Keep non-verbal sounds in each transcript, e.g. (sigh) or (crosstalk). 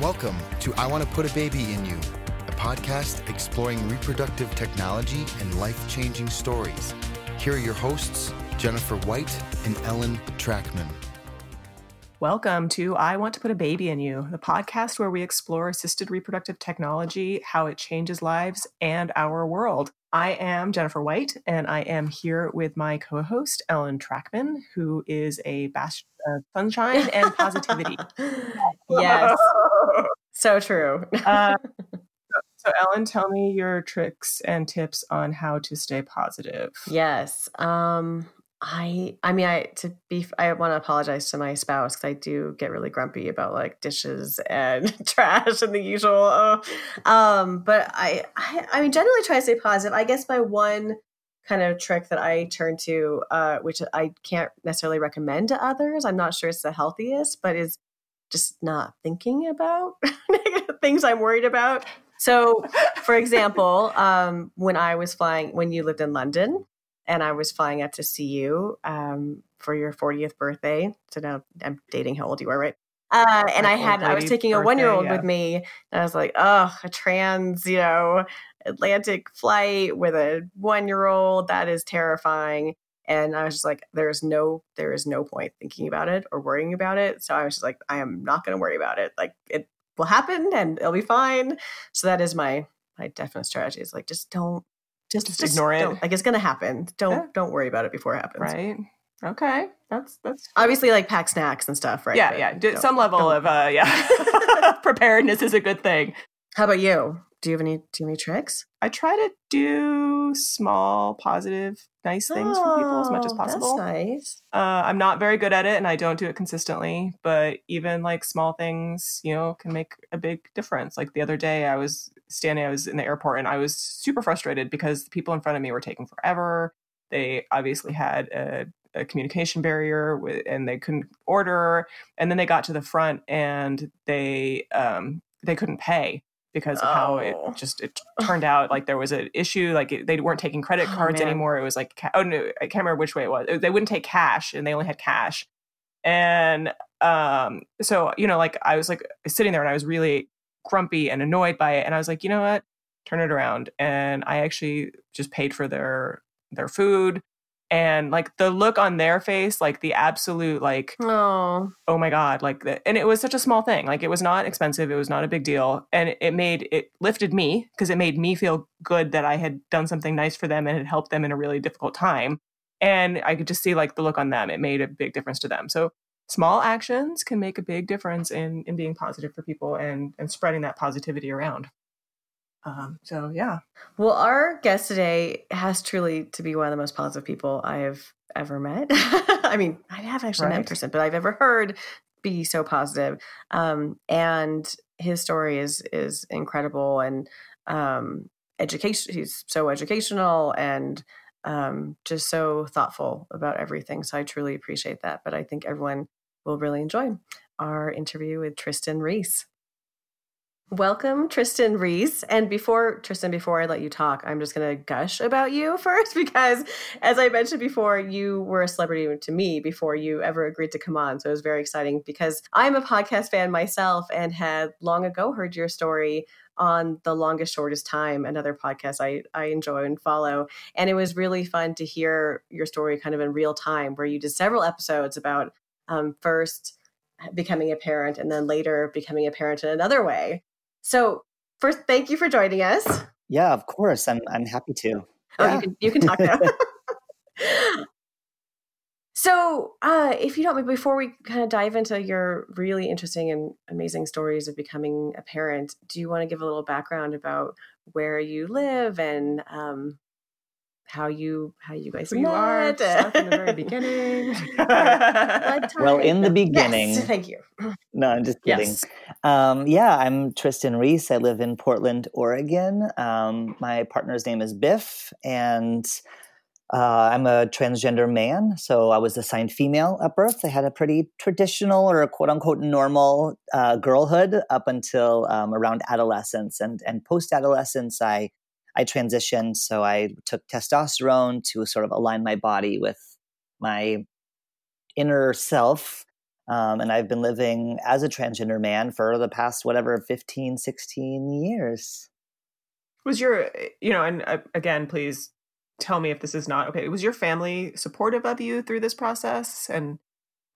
Welcome to I Want to Put a Baby in You, a podcast exploring reproductive technology and life changing stories. Here are your hosts, Jennifer White and Ellen Trachman. Welcome to I Want to Put a Baby in You, the podcast where we explore assisted reproductive technology, how it changes lives, and our world. I am Jennifer White, and I am here with my co host, Ellen Trachman, who is a bastion of sunshine (laughs) and positivity. yes. (laughs) so true. uh, so, Ellen, tell me your tricks and tips on how to stay positive. Yes. Um, I I mean I to be I want to apologize to my spouse because I do get really grumpy about like dishes and (laughs) trash and the usual. Oh. Um, but I, I I mean generally try to stay positive. I guess my one kind of trick that I turn to, uh, which I can't necessarily recommend to others. I'm not sure it's the healthiest, but is just not thinking about (laughs) things I'm worried about. So, for example, um, when I was flying, when you lived in London, and I was flying out to see you um, for your 40th birthday. So now I'm dating how old you are, right? Uh, and I had I was taking a one year old yeah. with me, and I was like, oh, a trans, you know, Atlantic flight with a one year old. That is terrifying. And I was just like, there is no, there is no point thinking about it or worrying about it. So I was just like, I am not going to worry about it. Like it will happen and it'll be fine. So that is my my definite strategy. Is like just don't just, just, just ignore it. Like it's gonna happen. Don't yeah. don't worry about it before it happens. Right. Okay. That's that's obviously like pack snacks and stuff, right? Yeah, but yeah. Some level of uh yeah (laughs) (laughs) preparedness is a good thing. How about you? Do you have any do you have any tricks? I try to do small, positive, nice things oh, for people as much as oh, possible. That's nice. Uh, I'm not very good at it, and I don't do it consistently. But even like small things, you know, can make a big difference. Like the other day, I was standing, I was in the airport, and I was super frustrated because the people in front of me were taking forever. They obviously had a a communication barrier with, and they couldn't order and then they got to the front and they um, they couldn't pay because of oh. how it oh. just it turned out like there was an issue like it, they weren't taking credit oh, cards oh, anymore. It was like oh no i can't remember which way it was. They wouldn't take cash and they only had cash. And um so you know like i was like sitting there and i was really grumpy and annoyed by it and i was like you know what? Turn it around. And i actually just paid for their their food and like the look on their face like the absolute like oh. oh my god like the, and it was such a small thing like it was not expensive it was not a big deal and it, made it lifted me because it made me feel good that i had done something nice for them and had helped them in a really difficult time and i could just see like the look on them it made a big difference to them so small actions can make a big difference in in being positive for people and and spreading that positivity around um, so yeah. Well, our guest today has truly to be one of the most positive people I have ever met. (laughs) I mean, I haven't actually right. met person, but I've ever heard be so positive. Um, and his story is is incredible and um, education. He's so educational and um, just so thoughtful about everything. So I truly appreciate that. But I think everyone will really enjoy our interview with Tristan Reese. Welcome, Tristan Reese. And before, Tristan, before I let you talk, I'm just going to gush about you (laughs) first because, as I mentioned before, you were a celebrity to me before you ever agreed to come on. So it was very exciting because I'm a podcast fan myself and had long ago heard your story on The Longest Shortest Time, another podcast I, I enjoy and follow. And it was really fun to hear your story kind of in real time, where you did several episodes about um, first becoming a parent and then later becoming a parent in another way so, first, thank you for joining us. Yeah, of course. I'm I'm happy to. Oh, yeah. you can you can talk now. (laughs) so, uh, if you don't, before we kind of dive into your really interesting and amazing stories of becoming a parent, do you want to give a little background about where you live and um, how you how you guys Who you are stuff in the very beginning. (laughs) (laughs) well, in the beginning, yes, thank you. (laughs) No, I'm just kidding. Yes. Um, yeah, I'm Tristan Reese. I live in Portland, Oregon. Um, my partner's name is Biff, and uh, I'm a transgender man. So I was assigned female at birth. I had a pretty traditional or quote unquote normal uh, girlhood up until um, around adolescence, and and post adolescence, I I transitioned. So I took testosterone to sort of align my body with my inner self. Um, and I've been living as a transgender man for the past, whatever, 15, 16 years. Was your, you know, and uh, again, please tell me if this is not okay. Was your family supportive of you through this process? And,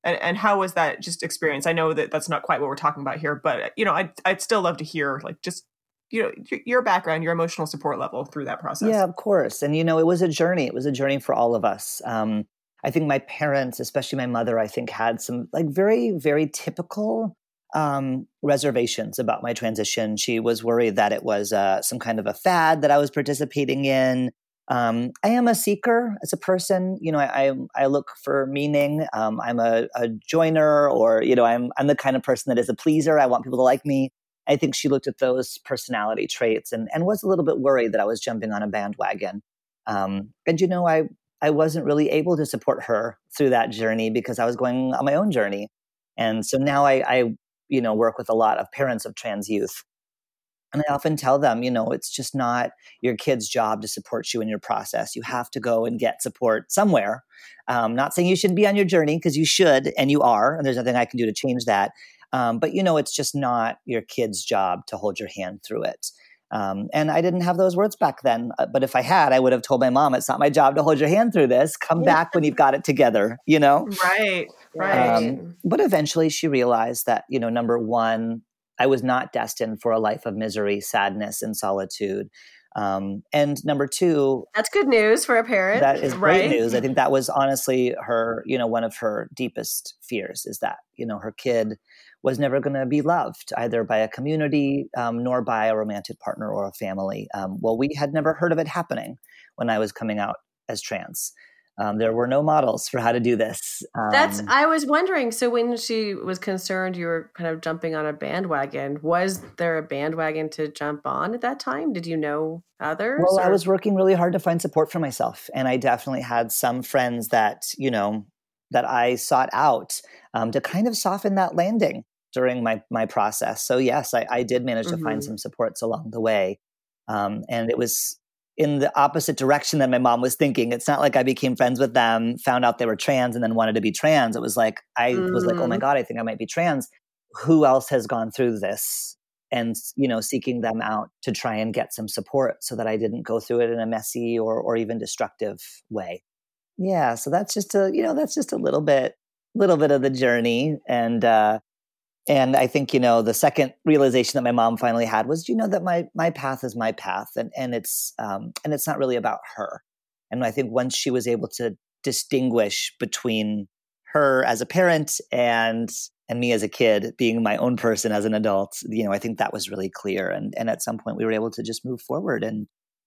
and, and how was that just experience? I know that that's not quite what we're talking about here, but, you know, I'd, I'd still love to hear like just you know your background your emotional support level through that process yeah of course and you know it was a journey it was a journey for all of us um, I think my parents, especially my mother, I think had some like very, very typical um, reservations about my transition. She was worried that it was uh, some kind of a fad that I was participating in. Um, I am a seeker as a person. You know, I I, I look for meaning. Um, I'm a, a, joiner, or you know, I'm I'm the kind of person that is a pleaser. I want people to like me. I think she looked at those personality traits and and was a little bit worried that I was jumping on a bandwagon. Um, and you know, I I wasn't really able to support her through that journey because I was going on my own journey. And so now I, I you know, work with a lot of parents of trans youth. And I often tell them, you know, it's just not your kid's job to support you in your process. You have to go and get support somewhere. Um, not saying you shouldn't be on your journey because you should and you are, and there's nothing I can do to change that. Um, but you know, it's just not your kid's job to hold your hand through it. Um, and I didn't have those words back then. Uh, but if I had, I would have told my mom, it's not my job to hold your hand through this. Come back when you've got it together, you know? Right, right. Um, but eventually she realized that, you know, number one, I was not destined for a life of misery, sadness, and solitude. Um, and number two, that's good news for a parent. That is great right? news. I think that was honestly her, you know, one of her deepest fears is that, you know, her kid was never going to be loved either by a community um, nor by a romantic partner or a family. Um, well, we had never heard of it happening when I was coming out as trans. Um, there were no models for how to do this. That's um, I was wondering. So when she was concerned, you were kind of jumping on a bandwagon. Was there a bandwagon to jump on at that time? Did you know others? Well, or? I was working really hard to find support for myself, and I definitely had some friends that you know that I sought out um, to kind of soften that landing during my my process. So yes, I, I did manage mm-hmm. to find mm-hmm. some supports along the way, um, and it was in the opposite direction than my mom was thinking. It's not like I became friends with them, found out they were trans, and then wanted to be trans. It was like I mm. was like, oh my mm. god, I think I might be trans. Who else has gone through this? And you know, seeking them out to try and get some support so that I didn't go through it in a messy or or even destructive way. Yeah, so that's just a you know that's just a little bit little bit of the journey and uh and i think you know the second realization that my mom finally had was you know that my my path is my path and and it's um and it's not really about her. And i think once she was able to distinguish between her as a parent and and me as a kid being my own person as an adult you know i think that was really clear. And and at some point we were able to just move forward. And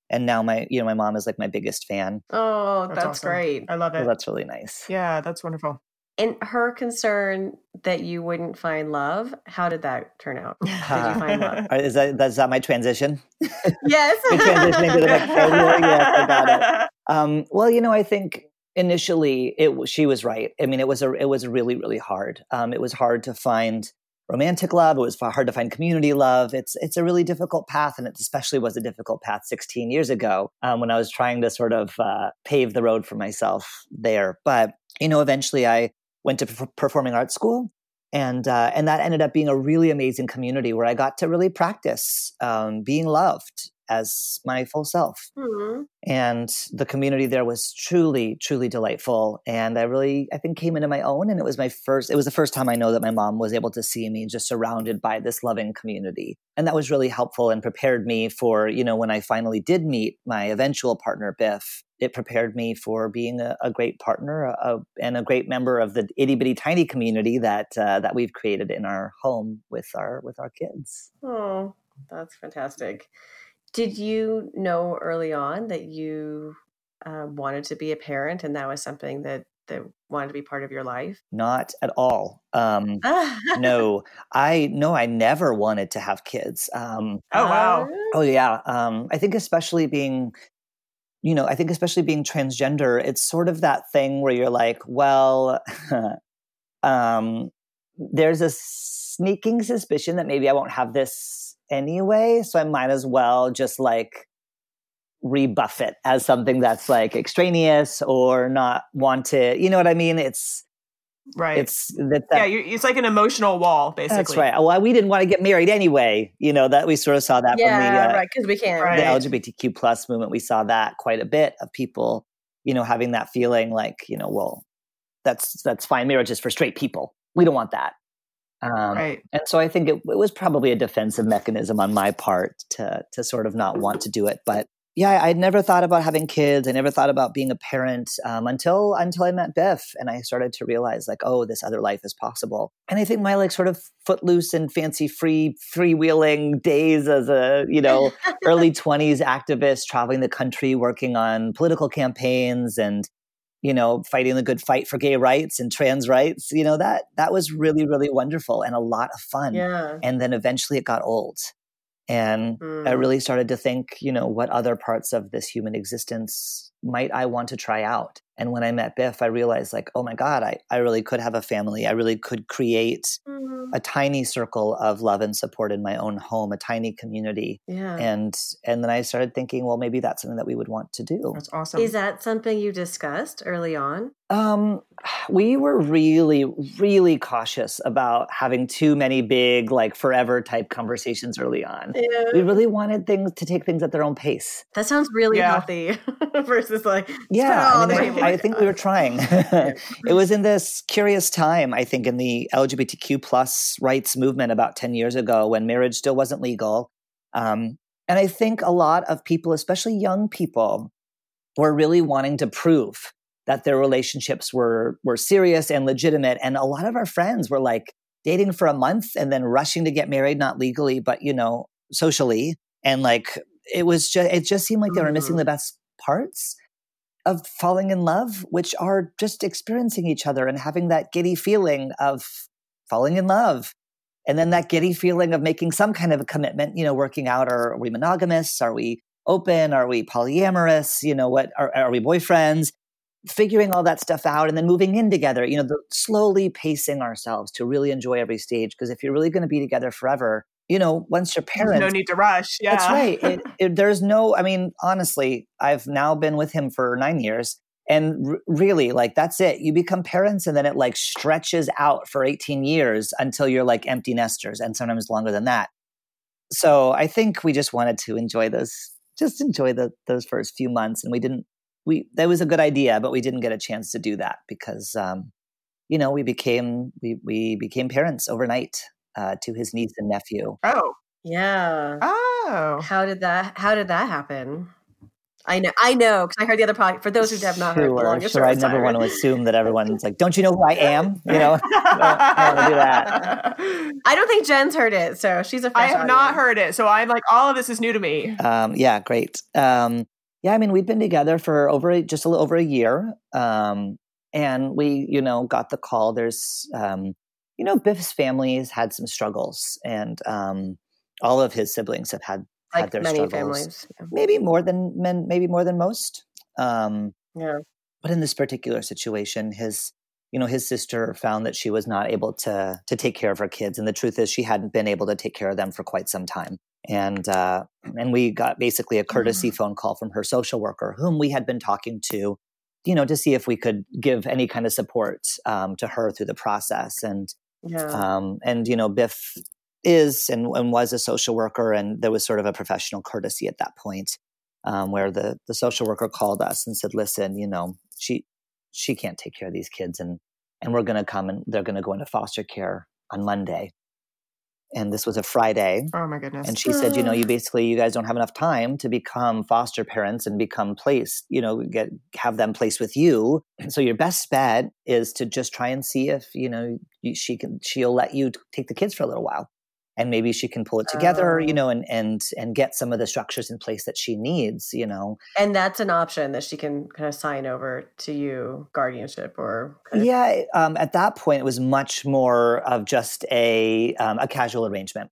and now my you know my mom is like my biggest fan. Oh that's, that's awesome. great. I love it. so that's really nice. Yeah that's wonderful and her concern that you wouldn't find love, how did that turn out? (laughs) Did you find love? (laughs) Is that that's that my transition? (laughs) Yes. transitioning to the next Yes, I got it. Um, well, you know, I think initially it she was right. I mean, it was a it was really really hard. Um, it was hard to find romantic love. It was hard to find community love. It's it's a really difficult path, and it especially was a difficult path 16 years ago um, when I was trying to sort of uh, pave the road for myself there. But you know, eventually I went to performing arts school and uh, and that ended up being a really amazing community where I got to really practice um, being loved as my full self. Mm-hmm. And the community there was truly, truly delightful. And I really, I think, came into my own. And it was my first, it was the first time I know that my mom was able to see me just surrounded by this loving community. And that was really helpful and prepared me for, you know, when I finally did meet my eventual partner, Biff. It prepared me for being a, a great partner a, and a great member of the itty bitty tiny community that uh, that we've created in our home with our with our kids. Oh, that's fantastic. Did you know early on that you uh, wanted to be a parent and that was something that that wanted to be part of your life? Not at all. Um, no, (laughs) I no, I never wanted to have kids. Um, oh wow. Oh yeah. Um, I think especially being, you know, I think especially being transgender, it's sort of that thing where you're like, well, (laughs) um, there's a sneaking suspicion that maybe I won't have this anyway. So I might as well just like rebuff it as something that's like extraneous or not wanted. You know what I mean? It's Right. It's that, that yeah, you, it's like an emotional wall, basically. that's right. Well, we didn't want to get married anyway. You know that we sort of saw that from the yeah, uh, right. Because we can't. Right. the LGBTQ plus movement, we saw that quite a bit of people, you know, having that feeling like, you know, well, that's that's fine. Marriage is for straight people. We don't want that. Um, Right. And so I think it, it was probably a defensive mechanism on my part to to sort of not want to do it. But yeah, I'd never thought about having kids. I never thought about being a parent um, until until I met Biff, and I started to realize like, oh, this other life is possible. And I think my like sort of footloose and fancy free freewheeling days as a you know early (laughs) twenties activist, traveling the country, working on political campaigns and you know fighting the good fight for gay rights and trans rights. You know that that was really really wonderful and a lot of fun. Yeah. And then eventually it got old. And I Mm. really started to think, you know, what other parts of this human existence might I want to try out? And when I met Biff, I realized, like, oh my God, I, I really could have a family. I really could create Mm. a tiny circle of love and support in my own home, a tiny community. Yeah. And and then I started thinking, well, maybe that's something that we would want to do. That's awesome. Is that something you discussed early on? Um, we were really, really cautious about having too many big, like forever type conversations early on. We really wanted things to take things at their own pace. That sounds really Yeah. healthy (laughs) versus like Yeah, I, mean, I- I think we were trying. (laughs) it was in this curious time, I think, in the LGBTQ plus rights movement about ten years ago, when marriage still wasn't legal. Um, and I think a lot of people, especially young people, were really wanting to prove that their relationships were were serious and legitimate. And a lot of our friends were like dating for a month and then rushing to get married, not legally, but you know, socially. And like it was just it just seemed like they were missing Mhm. the best parts of falling in love, which are just experiencing each other and having that giddy feeling of falling in love. And then that giddy feeling of making some kind of a commitment, you know, working out are, we monogamous? Are we open? Are we polyamorous? You know, what are, are we boyfriends? Figuring all that stuff out and then moving in together, you know, the, slowly pacing ourselves to really enjoy every stage. Because if you're really going to be together forever, you know, once you're parents, no need to rush. Yeah. that's right. It, (laughs) it, there's no, I mean, honestly, I've now been with him for nine years. And r- really, like, that's it. You become parents, and then it like stretches out for 18 years until you're like empty nesters, and sometimes longer than that. So I think we just wanted to enjoy those, just enjoy the, those first few months. And we didn't, we, that was a good idea, but we didn't get a chance to do that because, um, you know, we became, we, we became parents overnight uh, to his niece and nephew. oh. yeah. Oh. How did that? How did that happen? I know. I know because I heard the other podcast. For those who have not heard, the Sure, longest sure. I never want to assume that everyone's like, "Don't you know who I am?" You know, (laughs) I don't wanna do that. (laughs) I don't think Jen's heard it, so she's a. I fresh have not heard it, so I'm like, all of this is new to me. um, yeah, great. Um, yeah, I mean, we've been together for over a, just a little over a year, um, and we, you know, got the call. There's, um, you know, Biff's family has had some struggles, and um, all of his siblings have had had their many struggles. families. Maybe more than men, maybe more than most. Um, Yeah. but in this particular situation his you know his sister found that she was not able to to take care of her kids and the truth is she hadn't been able to take care of them for quite some time and uh and we got basically a courtesy phone call from her social worker whom we had been talking to you know to see if we could give any kind of support um, to her through the process and Yeah. um, and you know biff is and, and was a social worker and there was sort of a professional courtesy at that point um, where the the social worker called us and said listen you know she she can't take care of these kids and and we're going to come and they're going to go into foster care on monday and this was a friday. Oh my goodness. and she said you know you basically you guys don't have enough time to become foster parents and become placed you know get have them placed with you. So your best bet is to just try and see if you know she can she'll let you take the kids for a little while and maybe she can pull it together you Oh. know and and and get some of the structures in place that she needs you know and that's an option that she can kind of sign over to you, guardianship or. Kind of, yeah um, at that point it was much more of just a um, a casual arrangement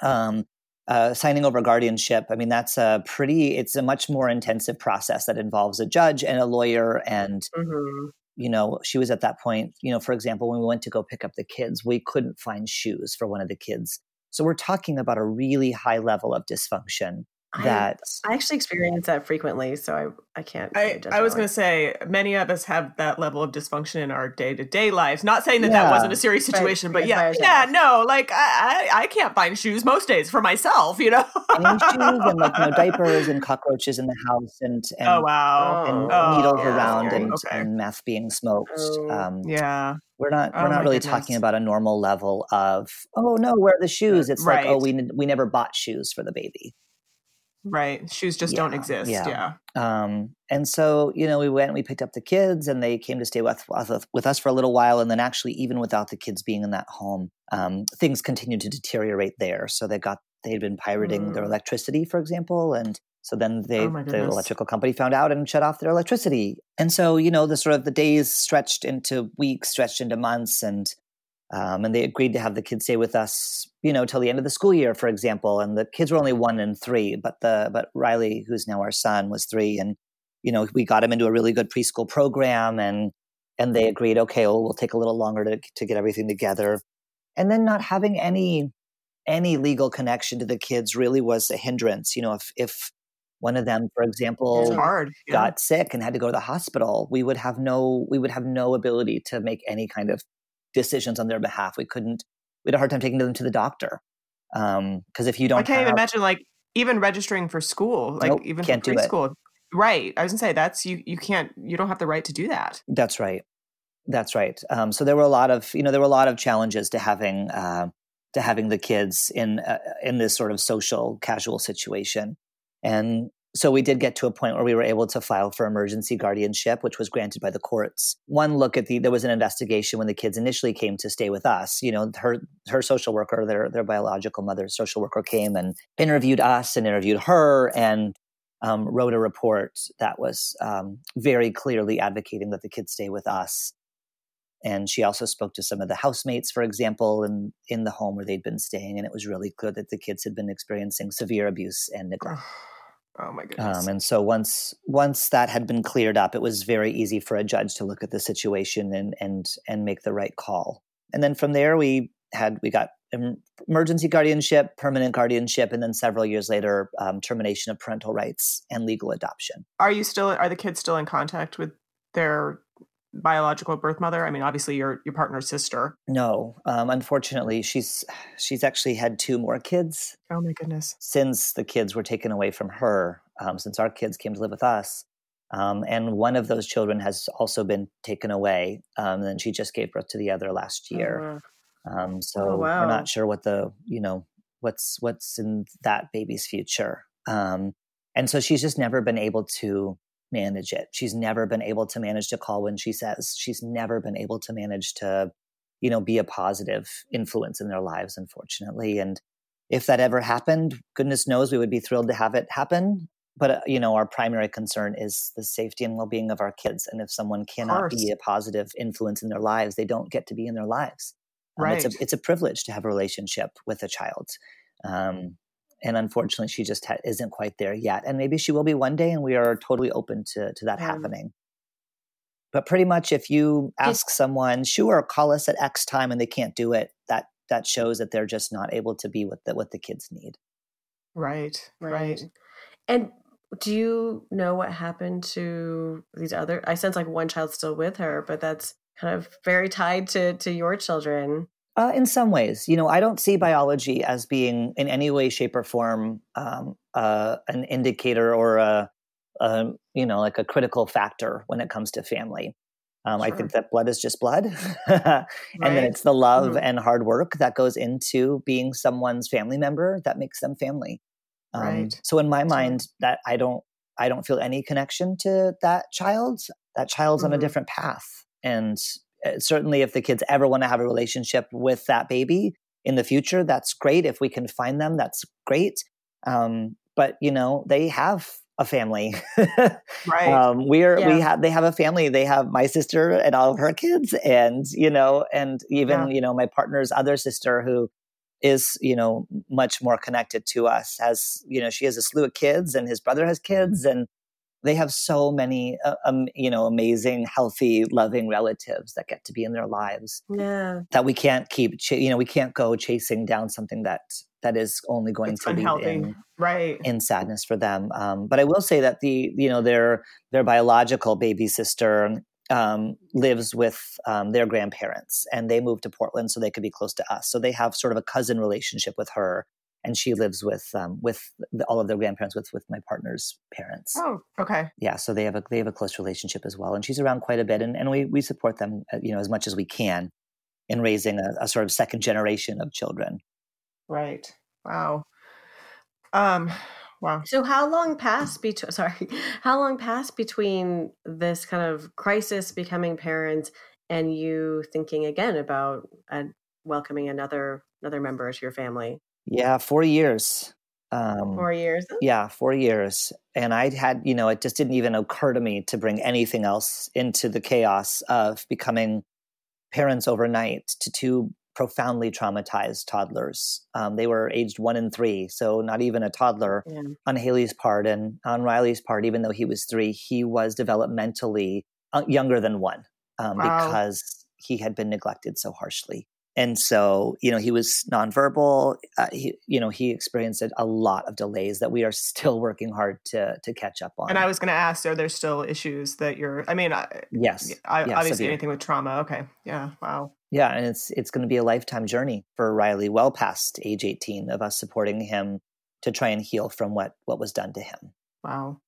um, uh, signing over guardianship i mean that's a pretty it's a much more intensive process that involves a judge and a lawyer and Mhm. You know she was at that point you know for example when we went to go pick up the kids we couldn't find shoes for one of the kids. So we're talking about a really high level of dysfunction that I, I actually experience that frequently, so I I can't. I, I was going to say many of us have that level of dysfunction in our day to day lives. Not saying that Yeah. that wasn't a serious situation, Right, but yeah, right, yeah, right. no, like I, I I can't find shoes most days for myself, you know. any shoes and like you know (laughs) diapers and cockroaches in the house and and, oh wow, and Oh, needles yeah, around and, Okay. and meth being smoked. Oh. Um, yeah, we're not Oh we're not really goodness. talking about a normal level of oh no where are the shoes it's like oh we we never bought shoes for the baby right. Shoes just don't exist. yeah. Yeah. um and so you know we went and we picked up the kids and they came to stay with with, with us for a little while and then actually even without the kids being in that home um things continued to deteriorate there so they got they'd been pirating their Mm. electricity for example and so then they Oh the electrical company found out and shut off their electricity and so you know the sort of the days stretched into weeks stretched into months and um, and they agreed to have the kids stay with us, you know, till the end of the school year, for example. And the kids were only one and three, but the but Riley, who's now our son, was three, and you know, we got him into a really good preschool program, and and they agreed, okay, well, we'll take a little longer to to get everything together, and then not having any any legal connection to the kids really was a hindrance. You know, if if one of them, for example. Yeah. got sick and had to go to the hospital, we would have no we would have no ability to make any kind of decisions on their behalf. We couldn't. We had a hard time taking them to the doctor because if you don't, I can't even imagine like even registering for school, like Nope, even can't for preschool. Right. I was gonna say that's you. You can't. You don't have the right to do that. That's right. That's right. Um, so there were a lot of you know there were a lot of challenges to having uh, to having the kids in uh, in this sort of social casual situation, and so we did get to a point where we were able to file for emergency guardianship, which was granted by the courts. One look at the there was an investigation when the kids initially came to stay with us. You know, her her social worker, their their biological mother's social worker came and interviewed us and interviewed her and um, wrote a report that was um, very clearly advocating that the kids stay with us. And she also spoke to some of the housemates, for example, in, in the home where they'd been staying. And it was really clear that the kids had been experiencing severe abuse and neglect. Oh my goodness. Um, and so once once that had been cleared up, it was very easy for a judge to look at the situation and and and make the right call. And then from there, we had we got emergency guardianship, permanent guardianship, and then several years later, um, termination of parental rights and legal adoption. are you still? Are the kids still in contact with their biological birth mother? I mean, obviously your your partner's sister. No, um, unfortunately, she's she's actually had two more kids Oh my goodness. since the kids were taken away from her. Um, since our kids came to live with us, um, and one of those children has also been taken away. Um, and then she just gave birth to the other last year. Uh, Um, so Oh, wow. we're not sure what the you know what's what's in that baby's future. Um, and so she's just never been able to manage it. She's never been able to manage to call when she says. She's never been able to manage to, you know, be a positive influence in their lives. Unfortunately, and if that ever happened, goodness knows we would be thrilled to have it happen. But uh, you know, our primary concern is the safety and well-being of our kids. And if someone cannot be a positive influence in their lives, they don't get to be in their lives. Um, Right. It's a it's a privilege to have a relationship with a child, um, and unfortunately, she just ha- isn't quite there yet. And maybe she will be one day, and we are totally open to to that Yeah. happening. But pretty much, if you ask someone, sure, call us at X time, and they can't do it, that that shows that they're just not able to be what the what the kids need. Right. right. Right. And do you know what happened to these other? I sense like one child's still with her, but that's kind of very tied to to your children. Uh, in some ways, you know, I don't see biology as being in any way, shape, or form um, uh, an indicator or a, a, you know, like a critical factor when it comes to family. Um, I think that blood is just blood, (laughs) and then it's the love Mhm. and hard work that goes into being someone's family member that makes them family. Um, Right. So in my mind, that I don't, I don't feel any connection to that child. That child's on a Mhm. different path, and certainly if the kids ever want to have a relationship with that baby in the future that's great. If we can find them that's great. Um, but you know they have a family. (laughs) Right. um, we're we have they have a family. They have my sister and all of her kids and you know and even Yeah. you know my partner's other sister who is you know much more connected to us has you know she has a slew of kids and his brother has kids and they have so many uh, um, you know amazing healthy loving relatives that get to be in their lives yeah that we can't keep ch- you know we can't go chasing down something that that is only going It's to lead unhealthy. in, Right. in sadness for them um, but i will say that the you know their their biological baby sister um, lives with um, their grandparents and they moved to portland so they could be close to us so they have sort of a cousin relationship with her and she lives with um, with the, all of their grandparents with with my partner's parents oh, okay. yeah so they have a they have a close relationship as well and she's around quite a bit and, and we we support them uh, you know as much as we can in raising a, a sort of second generation of children Right. Wow. Um. Wow. So how long passed between sorry, (laughs) how long passed between this kind of crisis becoming parents and you thinking again about uh, welcoming another another member to your family? Yeah four years um, Four years. yeah four years and i had you know it just didn't even occur to me to bring anything else into the chaos of becoming parents overnight to two profoundly traumatized toddlers um, they were aged one and three so not even a toddler Yeah. on Haley's part and on Riley's part, even though he was three, he was developmentally uh, younger than one um, Wow. because he had been neglected so harshly. And so, you know, he was nonverbal. Uh, he, you know, he experienced a, lot of delays that we are (laughs) still working hard to to catch up on. And I was going to ask, are there still issues that you're? I mean, I, yes, I, Yeah, obviously severe. anything with trauma. Okay. Yeah. Wow. yeah, and it's it's going to be a lifetime journey for Riley, well past age eighteen, of us supporting him to try and heal from what what was done to him. Wow.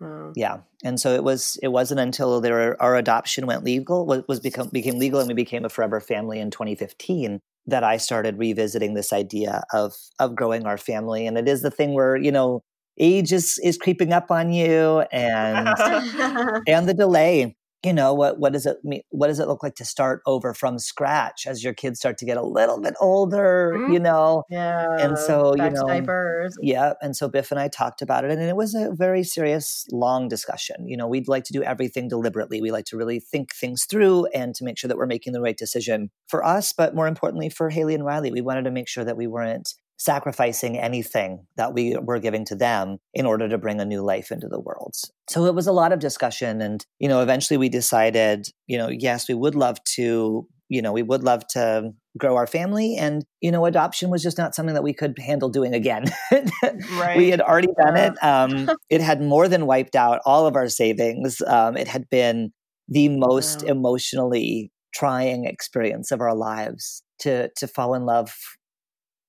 Wow. yeah and so it was it wasn't until there our adoption went legal was, was become became legal and we became a forever family in 2015 that i started revisiting this idea of of growing our family and it is the thing where you know age is is creeping up on you and (laughs) and the delay you know what what does it mean what does it look like to start over from scratch as your kids start to get a little bit older Mhm. you know yeah. And so, you know, diapers. yeah. And so Biff and I talked about it, and it was a very serious, long discussion. You know, we'd like to do everything deliberately. We like to really think things through and to make sure that we're making the right decision for us, but more importantly, for Haley and Riley. We wanted to make sure that we weren't sacrificing anything that we were giving to them in order to bring a new life into the world. So it was a lot of discussion. And, you know, eventually we decided, you know, yes, we would love to you know, we would love to grow our family. And, you know, adoption was just not something that we could handle doing again. (laughs) Right. we had already done it. Um, (laughs) it had more than wiped out all of our savings. Um, it had been the most Wow. emotionally trying experience of our lives to to fall in love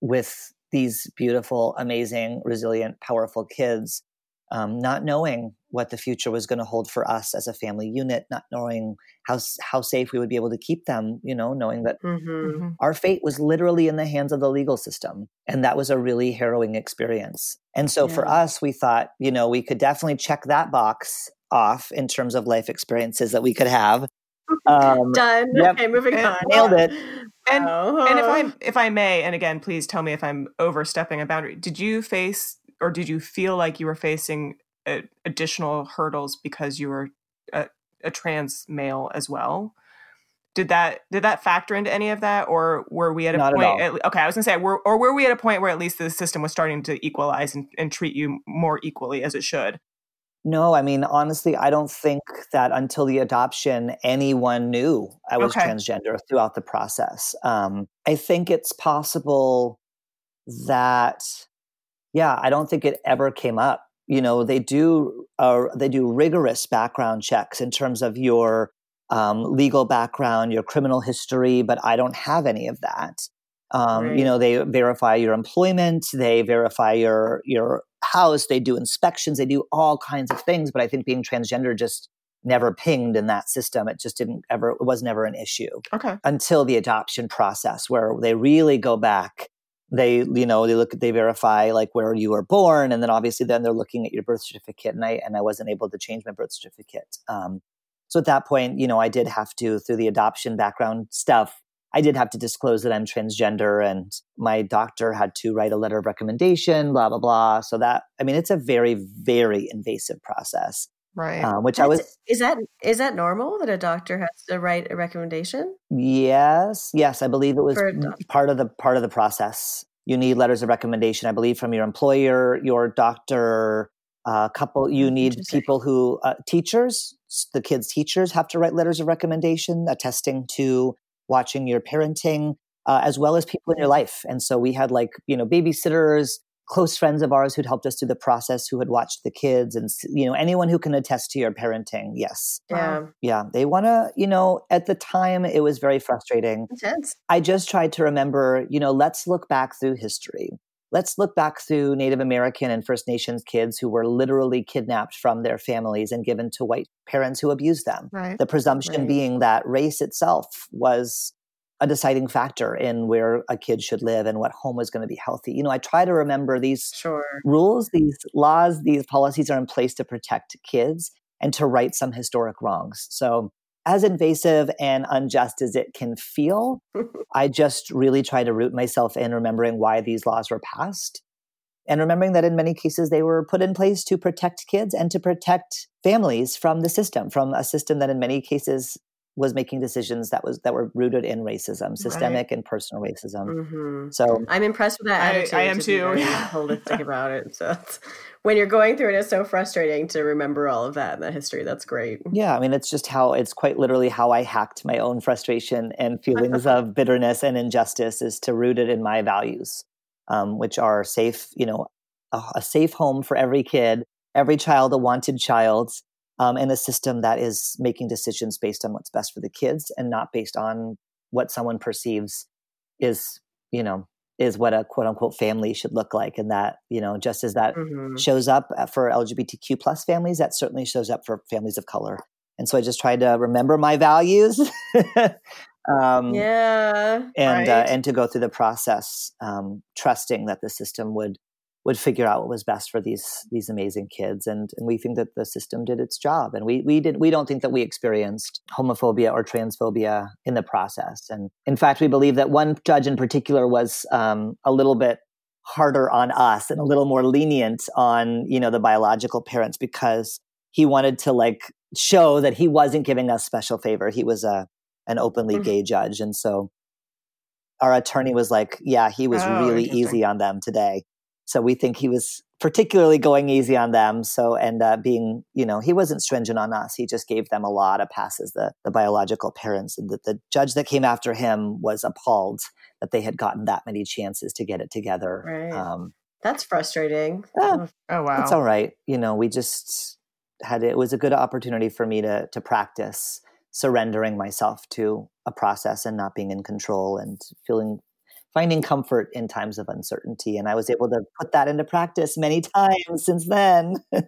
with these beautiful, amazing, resilient, powerful kids, um, not knowing what the future was going to hold for us as a family unit, not knowing how how safe we would be able to keep them. You know, knowing that Mm-hmm. Mhm. our fate was literally in the hands of the legal system. And that was a really harrowing experience. And so for us, we thought, you know, we could definitely check that box off in terms of life experiences that we could have. (laughs) Um, Done. Yep. Okay, moving on. nailed it. And Wow. and if I if I may, and again, please tell me if I'm overstepping a boundary. Did you face or did you feel like you were facing uh, additional hurdles because you were a, a trans male as well? Did that did that factor into any of that, or were we at a Not at point? okay, I was gonna say, were, or were we at a point where at least the system was starting to equalize and, and treat you more equally as it should? No, I mean, honestly, I don't think that until the adoption, anyone knew I was Okay. transgender throughout the process. Um, I think it's possible that, yeah, I don't think it ever came up. You know, they do uh, they do rigorous background checks in terms of your um, legal background, your criminal history, but I don't have any of that. Um, Right. You know, they verify your employment, they verify your your house, they do inspections, they do all kinds of things. But I think being transgender just never pinged in that system. It just didn't ever. It was never an issue Okay, until the adoption process, where they really go back. They, you know, they look, they verify like where you were born, and then obviously then they're looking at your birth certificate. And I and I wasn't able to change my birth certificate. Um, so at that point, you know, I did have to through the adoption background stuff. I did have to disclose that I'm transgender, and my doctor had to write a letter of recommendation. Blah blah blah. So that I mean, it's a very very invasive process, right. um, which I was is that is that normal that a doctor has to write a recommendation? Yes, yes, I believe it was For m- adoption. part of the part of the process. You need letters of recommendation, I believe, from your employer, your doctor, A uh, couple, you need people who, uh, teachers, the kids' teachers have to write letters of recommendation attesting to watching your parenting, uh, as well as people in your life. And so we had like, you know, babysitters, close friends of ours who'd helped us through the process who had watched the kids and you know anyone who can attest to your parenting yes. Yeah. Yeah they want to you know at the time it was very frustrating. Intense. I just tried to remember you know let's look back through history let's look back through native american and first nations kids who were literally kidnapped from their families and given to white parents who abused them right. the presumption Right. being that race itself was a deciding factor in where a kid should live and what home was going to be healthy. You know, I try to remember these sure rules, these laws, these policies are in place to protect kids and to right some historic wrongs. So, as invasive and unjust as it can feel, (laughs) I just really try to root myself in remembering why these laws were passed and remembering that in many cases they were put in place to protect kids and to protect families from the system, from a system that in many cases was making decisions that was that were rooted in racism, systemic and personal racism. hmm So I'm impressed with that attitude. I am to too, very (laughs) yeah. holistic about it. So when you're going through it, it's so frustrating to remember all of that in that history. That's great. Yeah, I mean, it's just how it's quite literally how I hacked my own frustration and feelings of (laughs) bitterness and injustice is to root it in my values, um, which are safe, you know, a, a safe home for every kid, every child, a wanted child, um, and a system that is making decisions based on what's best for the kids and not based on what someone perceives is, you know, is what a quote unquote family should look like. And that, you know, just as that Mhm. shows up uh, for LGBTQ plus families. That certainly shows up for families of color. And so I just tried to remember my values, (laughs) um, Yeah. and uh, and to go through the process, um, trusting that the system would would figure out what was best for these these amazing kids. And and we think that the system did its job. And we we did we don't think that we experienced homophobia or transphobia in the process. And in fact, we believe that one judge in particular was um, a little bit harder on us and a little more lenient on you know the biological parents because he wanted to like show that he wasn't giving us special favor he was a an openly Mhm. gay judge and so our attorney was like yeah he was Oh, really easy on them today so we think he was particularly going easy on them so and uh, being you know he wasn't stringent on us he just gave them a lot of passes the, the biological parents and the, the judge that came after him was appalled that they had gotten that many chances to get it together Right. um, That's frustrating. Yeah. Oh wow. it's all right. You know, we just had it was a good opportunity for me to to practice surrendering myself to a process and not being in control and feeling finding comfort in times of uncertainty. And I was able to put that into practice many times since then. (laughs)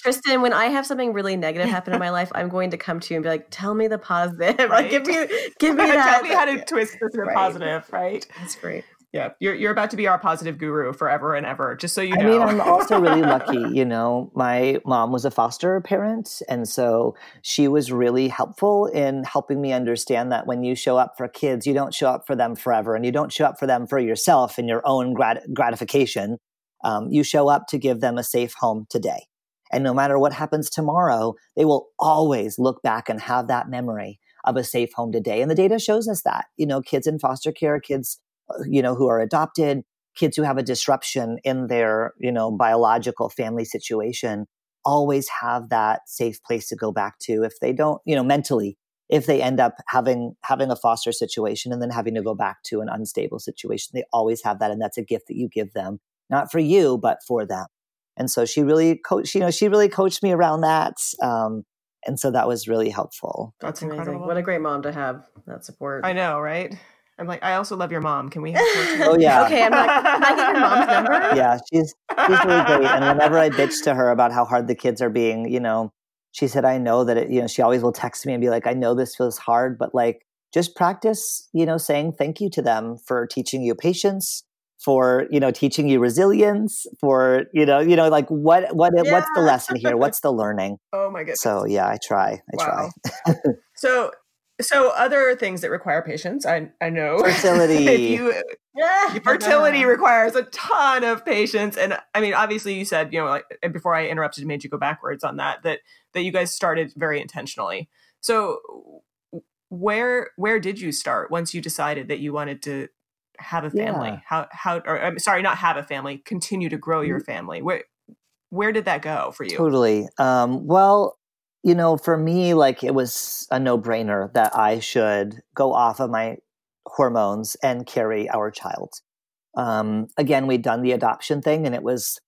Tristan, when I have something really negative happen in my life, I'm going to come to you and be like, "Tell me the positive. (laughs) Like, give me, give (laughs) me that. Tell me how to twist this into Right. positive, right? That's great. Yeah, you're you're about to be our positive guru forever and ever. Just so you know. I mean, I'm also really (laughs) lucky. You know, my mom was a foster parent. And so she was really helpful in helping me understand that when you show up for kids, you don't show up for them forever and you don't show up for them for yourself and your own grat- gratification. Um, you show up to give them a safe home today. And no matter what happens tomorrow, they will always look back and have that memory of a safe home today. And the data shows us that, you know, kids in foster care, kids, you know, who are adopted, kids who have a disruption in their you know biological family situation always have that safe place to go back to if they don't you know mentally if they end up having having a foster situation and then having to go back to an unstable situation they always have that and that's a gift that you give them not for you but for them and so she really coached you know she really coached me around that um, and so that was really helpful That's That's amazing. incredible. What a great mom to have that support. I know, right? I'm like, I also love your mom. Can we have her? Oh, yeah. okay, I'm like, can I get your mom's number? (laughs) yeah she's she's really great. And whenever I bitch to her about how hard the kids are being, you know, she said, I know that it, you know, she always will text me and be like, I know this feels hard, but like just practice, you know, saying thank you to them for teaching you patience, for, you know, teaching you resilience, for, you know, you know, like what, what, what's the lesson here? What's the learning? Oh my goodness. So yeah, I try. I Wow. try. (laughs) So so other things that require patience, I I know. (laughs) Fertility. you Yeah. fertility requires a ton of patience and i mean obviously you said you know like and before i interrupted and made you go backwards on that that that you guys started very intentionally so where where did you start once you decided that you wanted to have a family Yeah. how how or i'm sorry not have a family continue to grow your family where where did that go for you? Totally. Um, well, you know, for me, like it was a no brainer that I should go off of my hormones and carry our child. Um, again, we'd done the adoption thing and it was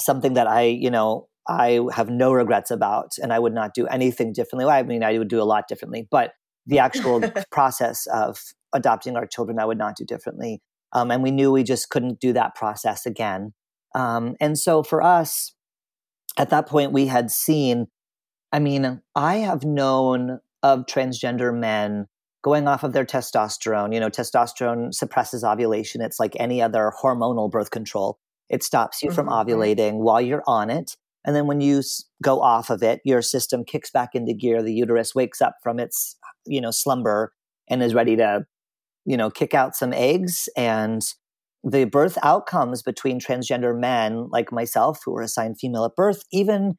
something that I, you know, I have no regrets about and I would not do anything differently. I mean, I would do a lot differently, but the actual (laughs) process of adopting our children, I would not do differently. Um, and we knew we just couldn't do that process again. Um, and so for us, at that point, we had seen, I mean, I have known of transgender men going off of their testosterone. You know, testosterone suppresses ovulation. It's like any other hormonal birth control. It stops you mm-hmm. from ovulating while you're on it. And then when you go off of it, your system kicks back into gear. The uterus wakes up from its, you know, slumber and is ready to, you know, kick out some eggs. And the birth outcomes between transgender men like myself, who were assigned female at birth, even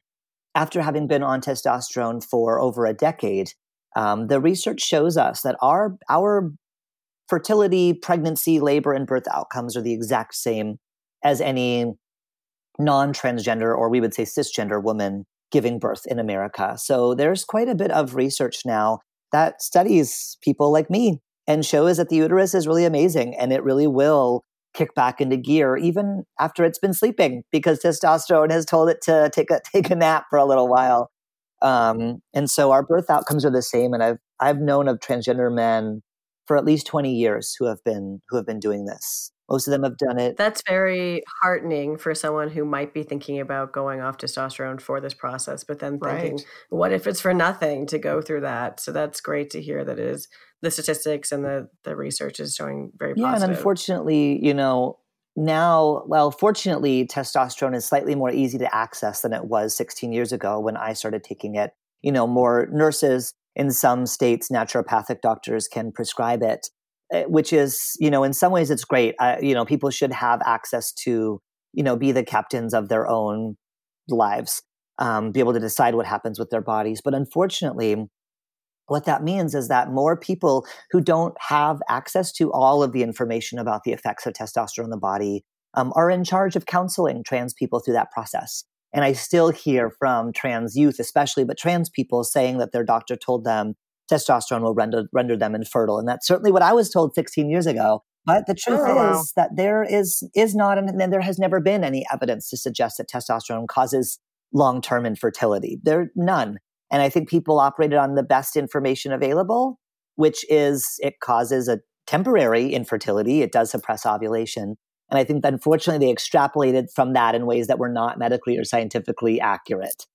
after having been on testosterone for over a decade, um, the research shows us that our our fertility, pregnancy, labor, and birth outcomes are the exact same as any non-transgender or we would say cisgender woman giving birth in America. So there's quite a bit of research now that studies people like me and shows that the uterus is really amazing and it really will kick back into gear even after it's been sleeping because testosterone has told it to take a (laughs) take a nap for a little while. Um, and so our birth outcomes are the same. And I've I've known of transgender men for at least 20 years who have been who have been doing this. Most of them have done it. That's very heartening for someone who might be thinking about going off testosterone for this process, but then thinking, right. what if it's for nothing to go through that? So that's great to hear that is the statistics and the the research is showing very positive. yeah, positive. and unfortunately, you know, now, well, fortunately, testosterone is slightly more easy to access than it was 16 years ago when I started taking it. You know, more nurses in some states, naturopathic doctors can prescribe it. Eh, which is you know in some ways it's great. Uh, you know people should have access to you know be the captains of their own lives um, be able to decide what happens with their bodies. But unfortunately what that means is that more people who don't have access to all of the information about the effects of testosterone in the body um, are in charge of counseling trans people through that process. And i still hear from trans youth especially but trans people saying that their doctor told them testosterone will render, render them infertile. And that's certainly what I was told 16 years ago. But the truth oh, is wow. that there is is not, and there has never been any evidence to suggest that testosterone causes long term infertility. There none. And I think people operated on the best information available, which is it causes a temporary infertility. It does suppress ovulation. And I think that unfortunately they extrapolated from that in ways that were not medically or scientifically accurate.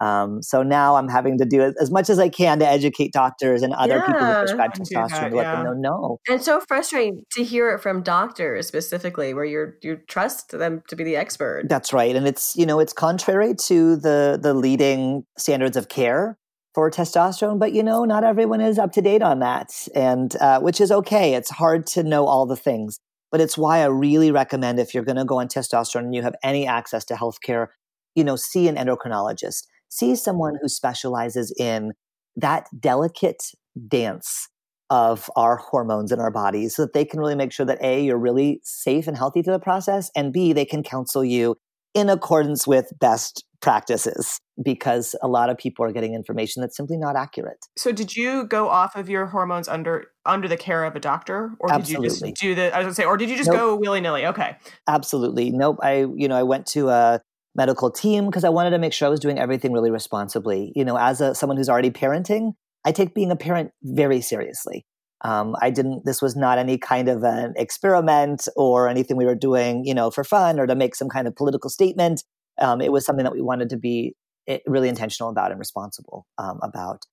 Um, so now I'm having to do as much as I can to educate doctors and other yeah, people who prescribe testosterone that, to let yeah. them know no. And so frustrating to hear it from doctors specifically, where you you trust them to be the expert. That's right, and it's you know it's contrary to the the leading standards of care for testosterone, but you know not everyone is up to date on that, and uh, which is okay. It's hard to know all the things, but it's why I really recommend if you're going to go on testosterone and you have any access to healthcare, you know, see an endocrinologist see someone who specializes in that delicate dance of our hormones in our bodies so that they can really make sure that A, you're really safe and healthy through the process, and B, they can counsel you in accordance with best practices because a lot of people are getting information that's simply not accurate. So did you go off of your hormones under under the care of a doctor or Absolutely. did you just do the I was going to say or did you just nope. go willy-nilly? Okay. Absolutely. Nope. I you know I went to a medical team because I wanted to make sure I was doing everything really responsibly. You know, as a, someone who's already parenting, I take being a parent very seriously. Um, I didn't, this was not any kind of an experiment or anything we were doing, you know, for fun or to make some kind of political statement. Um, it was something that we wanted to be eh, really intentional about and responsible um, about.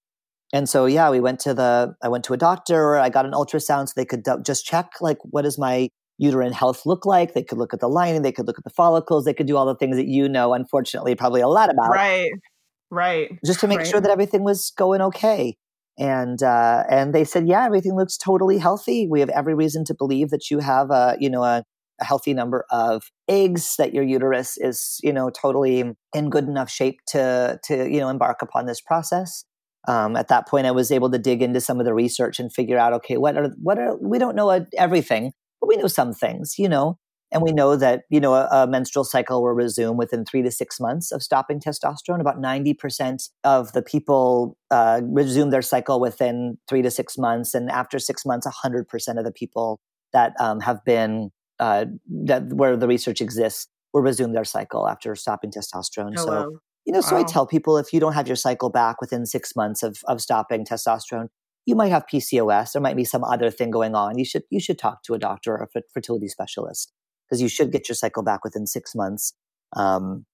And so, yeah, we went to the, I went to a doctor, I got an ultrasound so they could just check, like, what is my uterine health look like. They could look at the lining, they could look at the follicles, they could do all the things that you know, unfortunately, probably a lot about. Right. Right. Just to make right. sure that everything was going okay. And uh, and they said, yeah, everything looks totally healthy. We have every reason to believe that you have a you know a, a healthy number of eggs, that your uterus is you know totally in good enough shape to to you know embark upon this process. Um, at that point, I was able to dig into some of the research and figure out, okay, what are what are we don't know everything, but we know some things, you know. And we know that, you know, a, a, menstrual cycle will resume within three to six months of stopping testosterone. About 90% of the people uh, resume their cycle within three to six months. And after six months, 100% of the people that um, have been, uh, that where the research exists, will resume their cycle after stopping testosterone. Oh, so, wow. you know, so Wow. I tell people if you don't have your cycle back within six months of, of stopping testosterone, you might have PCOS. There might be some other thing going on. You should you should talk to a doctor or a fertility specialist because you should get your cycle back within six months. Um,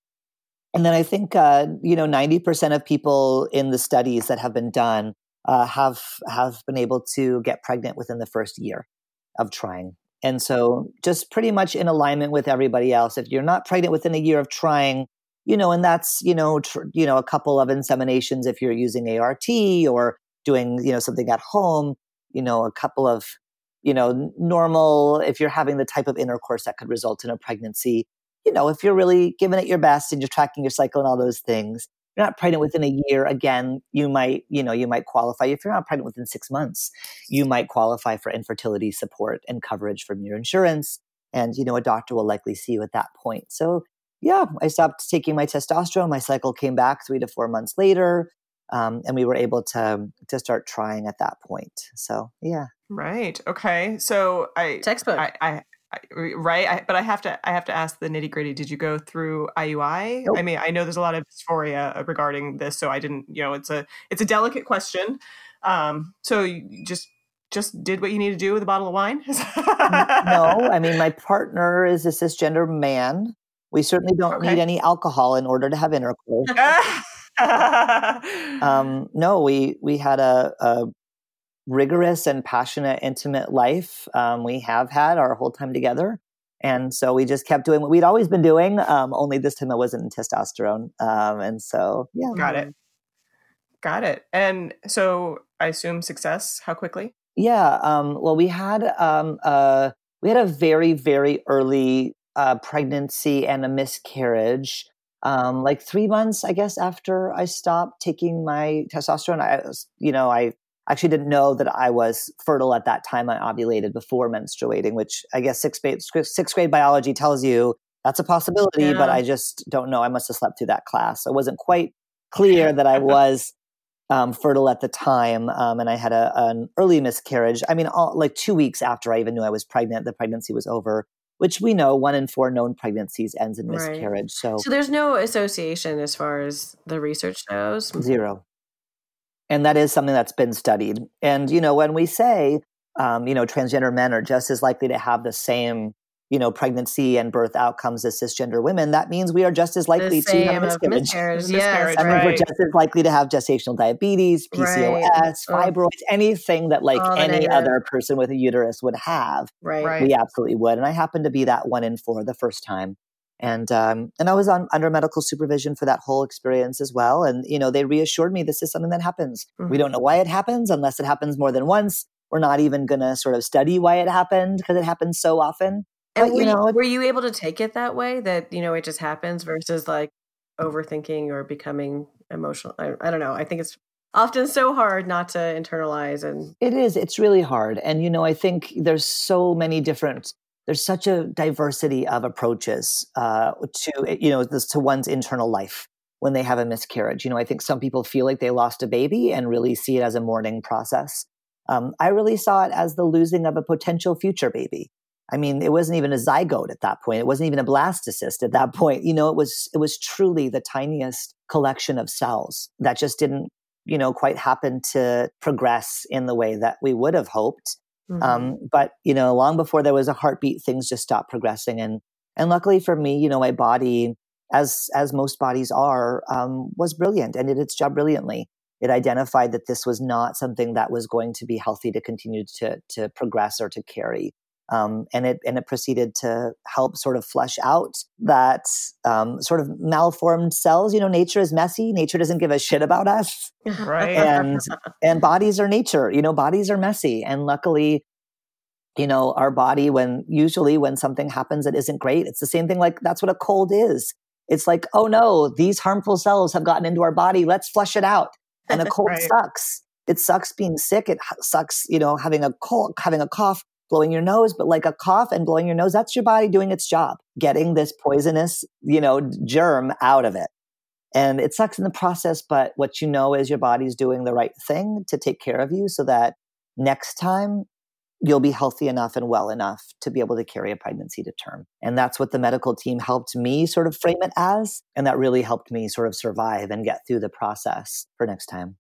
and then I think uh, you know ninety percent of people in the studies that have been done uh, have have been able to get pregnant within the first year of trying. And so, just pretty much in alignment with everybody else. If you're not pregnant within a year of trying, you know, and that's you know tr- you know a couple of inseminations if you're using ART or doing you know something at home, you know, a couple of you know normal if you're having the type of intercourse that could result in a pregnancy. You know, if you're really giving it your best and you're tracking your cycle and all those things, you're not pregnant within a year. Again, you might you know you might qualify. If you're not pregnant within six months, you might qualify for infertility support and coverage from your insurance. And, you know, a doctor will likely see you at that point. So, yeah, I stopped taking my testosterone. My cycle came back three to four months later. Um, and we were able to to start trying at that point. So, yeah. Right. Okay. So I Textbook. I, I, I right. I, but I have to I have to ask the nitty gritty. Did you go through IUI? Nope. I mean, I know there's a lot of dysphoria regarding this, so I didn't. You know, it's a it's a delicate question. Um, so you just just did what you need to do with a bottle of wine. (laughs) no, I mean, my partner is a cisgender man. We certainly don't Okay. need any alcohol in order to have intercourse. (laughs) (laughs) um, no, we we had a, a rigorous and passionate, intimate life. Um, we have had our whole time together, and so we just kept doing what we'd always been doing. Um, only this time it wasn't in testosterone, um, and so yeah, Got it. Got it. And so I assume success. How quickly? yeah. Um, well, we had um, uh, we had a very very early uh, pregnancy and a miscarriage. Um, like three months, I guess, after I stopped taking my testosterone, I was, you know, I actually didn't know that I was fertile at that time. I ovulated before menstruating, which I guess sixth grade, sixth grade biology tells you that's a possibility, but I just don't know. I must have slept through that class. It wasn't quite clear (laughs) that I was um, fertile at the time. Um, and I had a, an early miscarriage. I mean, all, like two weeks after I even knew I was pregnant, the pregnancy was over, which we know one in four known pregnancies ends in Right. miscarriage. So, So there's no association as far as the research goes. zero. And that is something that's been studied. And, you know, when we say, um, you know, transgender men are just as likely to have the same, you know, pregnancy and birth outcomes as cisgender women, that means we are just as likely to have same miscarriage. miscarriage. Miscarriage, Yes, That means we're just as likely to have gestational diabetes, PCOS, Right. Oh. fibroids, anything that like All any negative. other person with a uterus would have. right. Right. We absolutely would. And I happened to be that one in four the first time. And um, and I was on under medical supervision for that whole experience as well. And you know, they reassured me this is something that happens. We Mhm. don't know why it happens unless it happens more than once. We're not even going to sort of study why it happened because it happens so often. And But, were, you know, were you able to take it that way that you know it just happens versus like overthinking or becoming emotional? I, I don't know. I think it's often so hard not to internalize and It is. It's really hard. And, you know, I think there's so many different, there's such a diversity of approaches uh, to, you know, this, to one's internal life when they have a miscarriage. You know, I think some people feel like they lost a baby and really see it as a mourning process. Um, I really saw it as the losing of a potential future baby. I mean, it wasn't even a zygote at that point. It wasn't even a blastocyst at that point. You know, it was it was truly the tiniest collection of cells that just didn't you know quite happen to progress in the way that we would have hoped Mhm. um, but you know long before there was a heartbeat things just stopped progressing and and luckily for me you know my body as as most bodies are um, was brilliant and did its job brilliantly it identified that this was not something that was going to be healthy to continue to to progress or to carry um, and it and it proceeded to help sort of flesh out that um, sort of malformed cells. You know, nature is messy. Nature doesn't give a shit about us, Right. and and bodies are nature. You know, bodies are messy, and luckily, you know, our body when usually when something happens that isn't great, it's the same thing. Like that's what a cold is. It's like, oh no, these harmful cells have gotten into our body. Let's flush it out. And a (laughs) cold Right. sucks. It sucks being sick. It sucks, you know, having a cold, having a cough blowing your nose, but like a cough and blowing your nose, that's your body doing its job, getting this poisonous, you know, germ out of it. And it sucks in the process, but what you know is your body's doing the right thing to take care of you so that next time you'll be healthy enough and well enough to be able to carry a pregnancy to term. And that's what the medical team helped me sort of frame it as. And that really helped me sort of survive and get through the process for next time.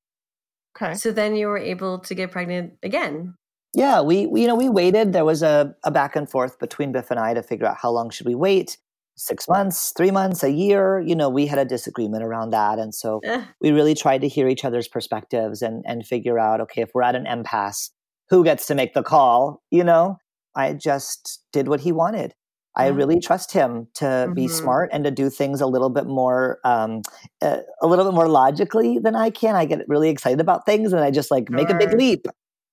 Okay. So then you were able to get pregnant again. Yeah, we, we you know we waited. There was a, a back and forth between Biff and I to figure out how long should we wait. Six months, three months, a year. You know, we had a disagreement around that, and so we really tried to hear each other's perspectives and and figure out okay if we're at an impasse who gets to make the call you know i just did what he wanted i really trust him to be Mhm. smart and to do things a little bit more um, uh, a little bit more logically than i can i get really excited about things and i just like make a big leap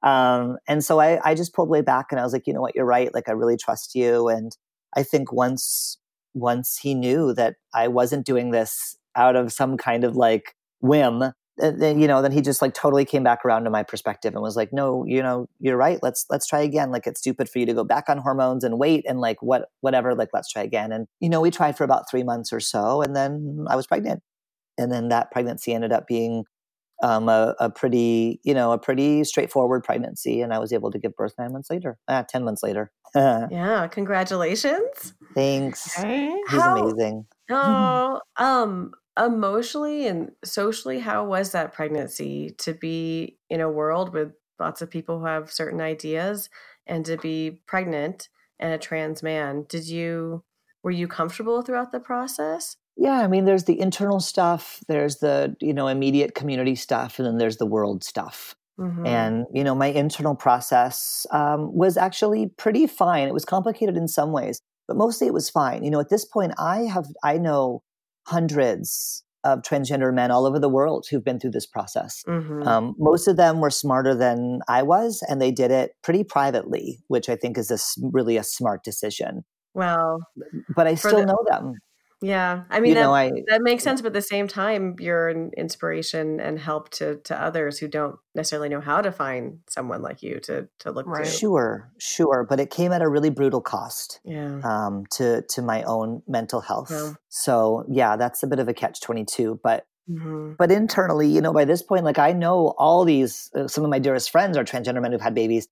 um, and so I, I just pulled way back and i was like you know what? You're right. Like i really trust you. And i think once once he knew that i wasn't doing this out of some kind of like whim then you know then he just like totally came back around to my perspective and was like no you know you're right. Let's let's try again. Like it's stupid for you to go back on hormones and wait and like what whatever. Like let's try again. And you know we tried for about three months or so and then i was pregnant. And then that pregnancy ended up being um, a, a pretty you know a pretty straightforward pregnancy and i was able to give birth nine months later ah, 10 months later (laughs) yeah, congratulations. thanks Okay. he's How- amazing Oh, (laughs) um, emotionally and socially, how was that pregnancy to be in a world with lots of people who have certain ideas and to be pregnant and a trans man? Did you were you comfortable throughout the process? Yeah, I mean, there's the internal stuff, there's the you know immediate community stuff, and then there's the world stuff. Mhm. And you know, my internal process um, was actually pretty fine. It was complicated in some ways, but mostly it was fine. You know, at this point, I have I know hundreds of transgender men all over the world who've been through this process. Mhm. Um, most of them were smarter than I was, and they did it pretty privately, which I think is a really a smart decision. well, But I still the- know them. Yeah. I mean, you that, know, I that makes sense, but at the same time, you're an inspiration and help to to others who don't necessarily know how to find someone like you to to look Right. to. Sure, sure, but it came at a really brutal cost Yeah. um, to to my own mental health. Wow. So yeah, that's a bit of a catch twenty two. But hmm but internally, you know, by this point, like I know all these. Uh, some of my dearest friends are transgender men who've had babies.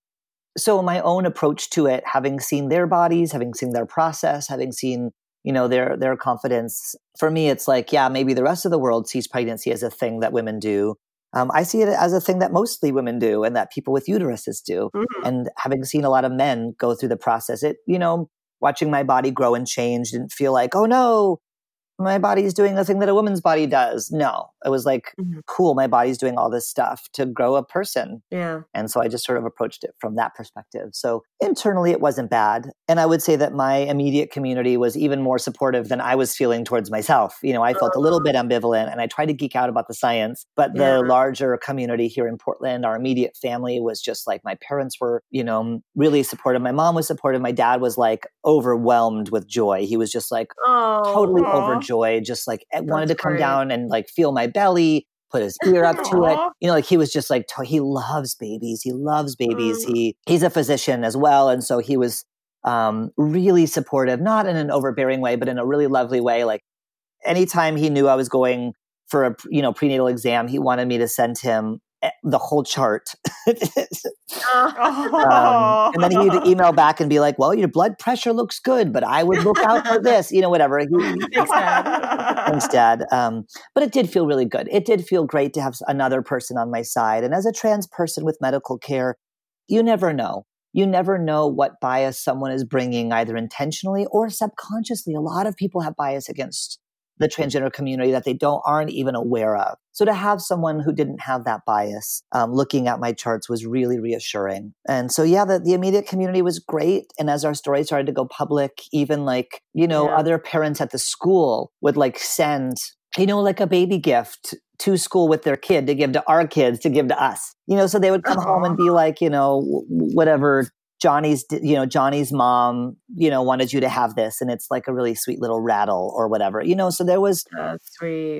So my own approach to it, having seen their bodies, having seen their process, having seen you know their their confidence. For me, it's like yeah, maybe the rest of the world sees pregnancy as a thing that women do. Um, I see it as a thing that mostly women do, and that people with uteruses do Mhm. and having seen a lot of men go through the process it you know watching my body grow and change didn't feel like oh no my body's doing the thing that a woman's body does no it was like Mhm. cool my body's doing all this stuff to grow a person Yeah. and so i just sort of approached it from that perspective so internally it wasn't bad. And i would say that my immediate community was even more supportive than i was feeling towards myself. You know i felt a little bit ambivalent and i tried to geek out about the science but the Yeah. larger community here in portland our immediate family was just like my parents were you know really supportive. My mom was supportive. My dad was like overwhelmed with joy. He was just like Oh, totally Aw. overjoyed just like eh, wanted to come great. down and like feel my belly put his ear up to it. You know like he was just like he loves babies. He loves babies. Mm. he he's a physician as well and so he was um really supportive not in an overbearing way but in a really lovely way. Like anytime he knew i was going for a you know prenatal exam he wanted me to send him the whole chart Oh. um, and then he'd email back and be like, "Well, your blood pressure looks good, but I would look out for this," you know, whatever. He, Thanks, Dad. Thanks, Dad. Um, but it did feel really good. It did feel great to have another person on my side. And as a trans person with medical care, you never know. You never know what bias someone is bringing, either intentionally or subconsciously. A lot of people have bias against the transgender community that they don't aren't even aware of. So to have someone who didn't have that bias um, looking at my charts was really reassuring. And so yeah, the, the immediate community was great. And as our story started to go public, even like you know Yeah. other parents at the school would like send you know like a baby gift to school with their kid to give to our kids to give to us. You know, so they would come home and be like you know whatever Johnny's, you know, Johnny's mom, you know, wanted you to have this and it's like a really sweet little rattle or whatever, you know, so there was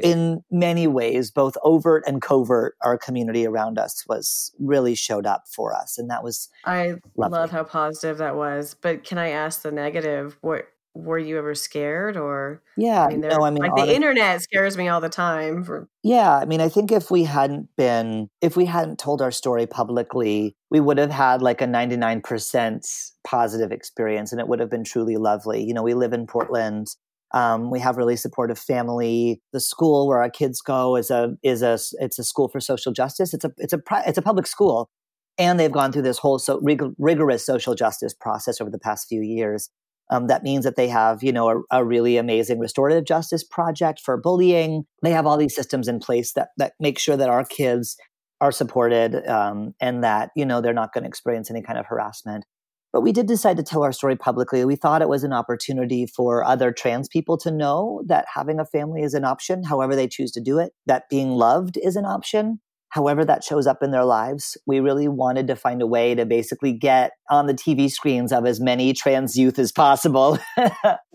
in many ways, both overt and covert, our community around us was really showed up for us. And that was, I Lovely. love how positive that was. But can I ask the negative? What were you ever scared or yeah, I mean, no, I mean, like the internet scares me all the time. For, Yeah, I mean, I think if we hadn't been, if we hadn't told our story publicly, we would have had like a 99% positive experience and it would have been truly lovely. You know, we live in Portland. Um, we have really supportive family. The school where our kids go is a is a it's a school for social justice. It's a it's a it's a public school, and they've gone through this whole so rig- rigorous social justice process over the past few years. Um, that means that they have, you know, a, a really amazing restorative justice project for bullying. They have all these systems in place that that make sure that our kids are supported um, and that you know they're not going to experience any kind of harassment. But we did decide to tell our story publicly. We thought it was an opportunity for other trans people to know that having a family is an option, however they choose to do it. That being loved is an option, however that shows up in their lives. We really wanted to find a way to basically get on the TV screens of as many trans youth as possible. (laughs)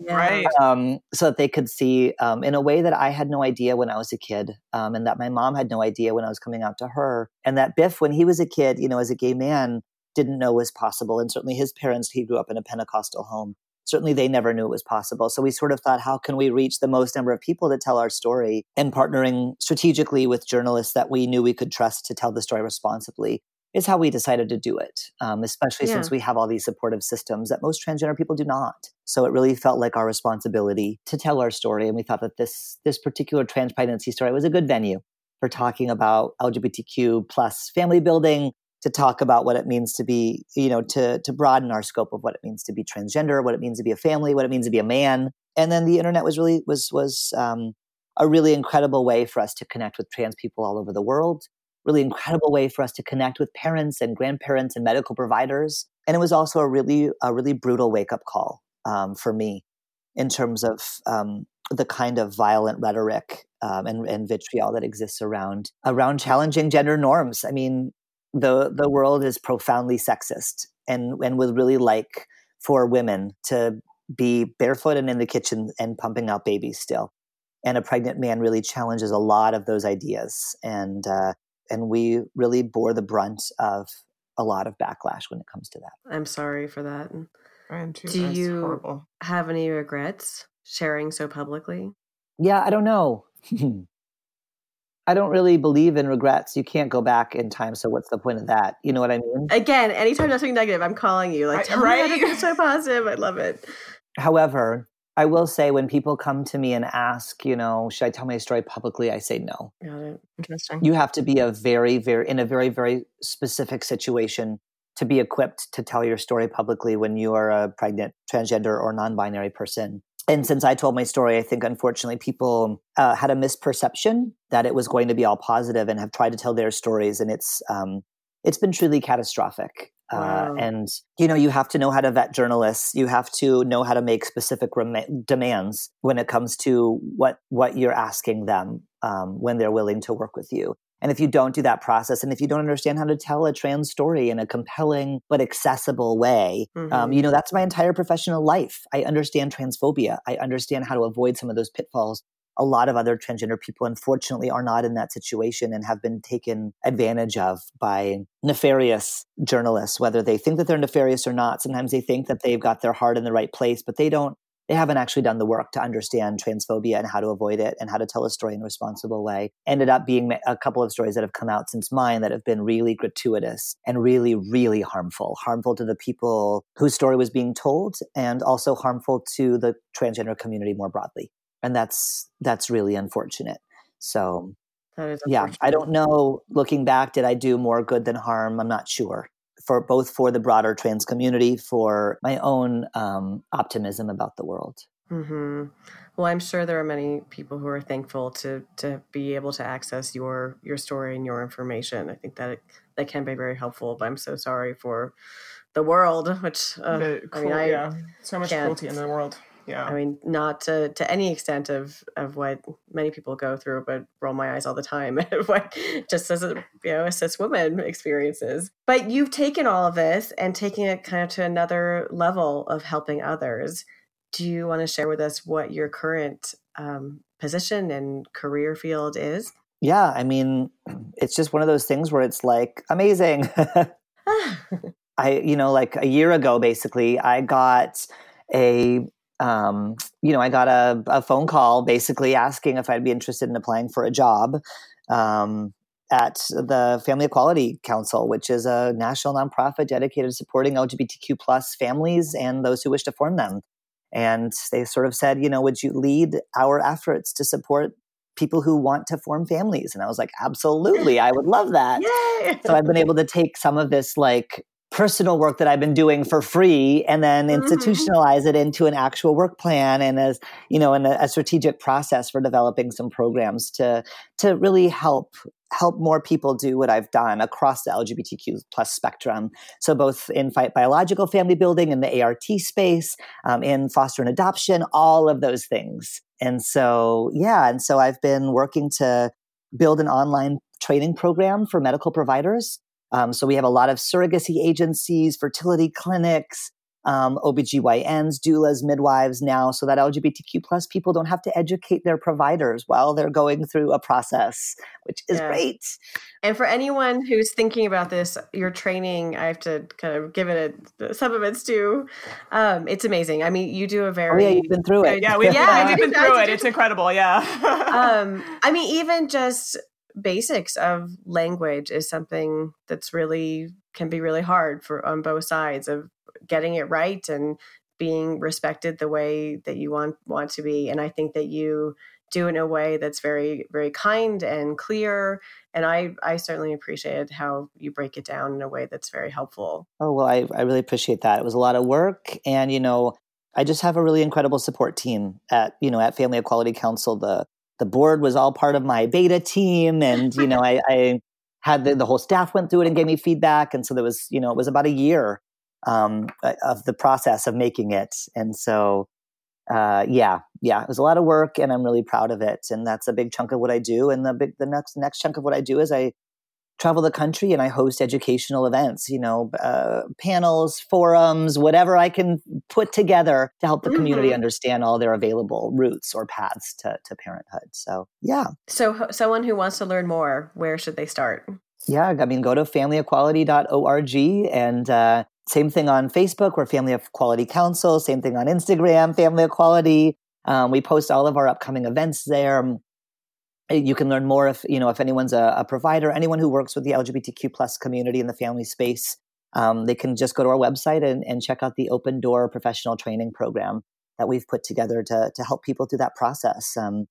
Right. um, so that they could see um, in a way that I had no idea when I was a kid, um, and that my mom had no idea when I was coming out to her, and that Biff, when he was a kid, you know, as a gay man, didn't know was possible, and certainly his parents, he grew up in a Pentecostal home. Certainly, they never knew it was possible. So we sort of thought, how can we reach the most number of people to tell our story? And partnering strategically with journalists that we knew we could trust to tell the story responsibly is how we decided to do it, um, especially Yeah. since we have all these supportive systems that most transgender people do not. So it really felt like our responsibility to tell our story, and we thought that this this particular trans pregnancy story was a good venue for talking about LGBTQ plus family building, to talk about what it means to be, you know, to to broaden our scope of what it means to be transgender, what it means to be a family, what it means to be a man, and then the internet was really was was um, a really incredible way for us to connect with trans people all over the world really incredible way for us to connect with parents and grandparents and medical providers. And it was also a really, a really brutal wake up call um, for me in terms of um, the kind of violent rhetoric um, and, and vitriol that exists around around challenging gender norms. I mean, the the world is profoundly sexist, and and would really like for women to be barefoot and in the kitchen and pumping out babies still. And a pregnant man really challenges a lot of those ideas, and uh, and we really bore the brunt of a lot of backlash when it comes to that. I'm sorry for that. I am too, Do that's you- horrible. Have any regrets sharing so publicly? Yeah, I don't know. (laughs) I don't really believe in regrets. You can't go back in time, so what's the point of that? You know what I mean? Again, anytime there's something negative, I'm calling you. Like, Right- tell me how to right? get so positive. I love it. However, I will say when people come to me and ask, you know, should I tell my story publicly? I say no. Got it. Interesting. You have to be a very, very, in a very, very specific situation to be equipped to tell your story publicly when you are a pregnant, transgender, or non binary person. And since I told my story, I think unfortunately people uh, had a misperception that it was going to be all positive and have tried to tell their stories, and it's um, it's been truly catastrophic. Wow. Uh, and you know, you have to know how to vet journalists. You have to know how to make specific rem- demands when it comes to what what you're asking them um, when they're willing to work with you. And if you don't do that process, and if you don't understand how to tell a trans story in a compelling but accessible way, um, Mhm. you know, that's my entire professional life. I understand transphobia. I understand how to avoid some of those pitfalls. A lot of other transgender people, unfortunately, are not in that situation and have been taken advantage of by nefarious journalists, whether they think that they're nefarious or not. Sometimes they think that they've got their heart in the right place, but they don't. They haven't actually done the work to understand transphobia and how to avoid it and how to tell a story in a responsible way. Ended up being a couple of stories that have come out since mine that have been really gratuitous and really, really harmful. Harmful to the people whose story was being told and also harmful to the transgender community more broadly. And that's that's really unfortunate. So yeah, I don't know. Looking back, did I do more good than harm? I'm not sure. For both for the broader trans community, for my own um, optimism about the world. hmm Well, I'm sure there are many people who are thankful to to be able to access your your story and your information. I think that it, that can be very helpful. But I'm so sorry for the world, which uh, The I mean, I yeah, so much can't- cruelty in the world. Yeah. I mean, not to, to any extent of, of what many people go through, but roll my eyes all the time (laughs) at what just as a you know a cis woman experiences. But you've taken all of this and taking it kind of to another level of helping others. Do you want to share with us what your current um, position and career field is? Yeah, I mean, it's just one of those things where it's like amazing. (laughs) (laughs) I, you know, like a year ago, basically, I got a, um, you know, I got a, a, phone call basically asking if I'd be interested in applying for a job um, at the Family Equality Council, which is a national nonprofit dedicated to supporting LGBTQ plus families and those who wish to form them. And they sort of said, you know, would you lead our efforts to support people who want to form families? And I was like, absolutely, I would love that. (laughs) Yay! so I've been able to take some of this like personal work that I've been doing for free and then mm-hmm. institutionalize it into an actual work plan and as you know in a, a, strategic process for developing some programs to to really help help more people do what I've done across the LGBTQ plus spectrum. So both in fight biological family building in the ART space, um, in foster and adoption, all of those things. And so yeah, and so I've been working to build an online training program for medical providers um, so we have a lot of surrogacy agencies, fertility clinics, um, OBGYNs, doulas, midwives now, so that LGBTQ plus people don't have to educate their providers while they're going through a process, which is yeah. great. And for anyone who's thinking about this, your training, I have to kind of give it a, some of it's due. Um, it's amazing. I mean, you do a very. Oh, yeah, you've been through it. Yeah, we've, yeah, (laughs) we've been (laughs) through it. It's incredible. Yeah. (laughs) um, I mean, even just basics of language is something that's really can be really hard for on both sides of getting it right and being respected the way that you want want to be. And i think that you do in a way that's very very kind and clear. And i i certainly appreciated how you break it down in a way that's very helpful. Oh well i, I really appreciate that. It was a lot of work. And you know i just have a really incredible support team at you know at family equality council the the board was all part of my beta team and you know I, I, had the, the whole staff went through it and gave me feedback. And so there was you know it was about a year um, of the process of making it. And so uh, yeah yeah it was a lot of work and i'm really proud of it. And that's a big chunk of what i do. And the big the next next chunk of what i do is i travel the country and I host educational events, you know, uh, panels, forums, whatever I can put together to help the mm-hmm. community understand all their available routes or paths to, to parenthood. So, yeah. So, someone who wants to learn more, where should they start? Yeah, I mean, go to familyequality.org and uh, same thing on Facebook, we're Family Equality Council. Same thing on Instagram, Family Equality. Um, we post all of our upcoming events there you can learn more if you know if anyone's a, a, provider anyone who works with the lgbtq plus community in the family space um, they can just go to our website and, and, check out the open door professional training program that we've put together to, to help people through that process. Um,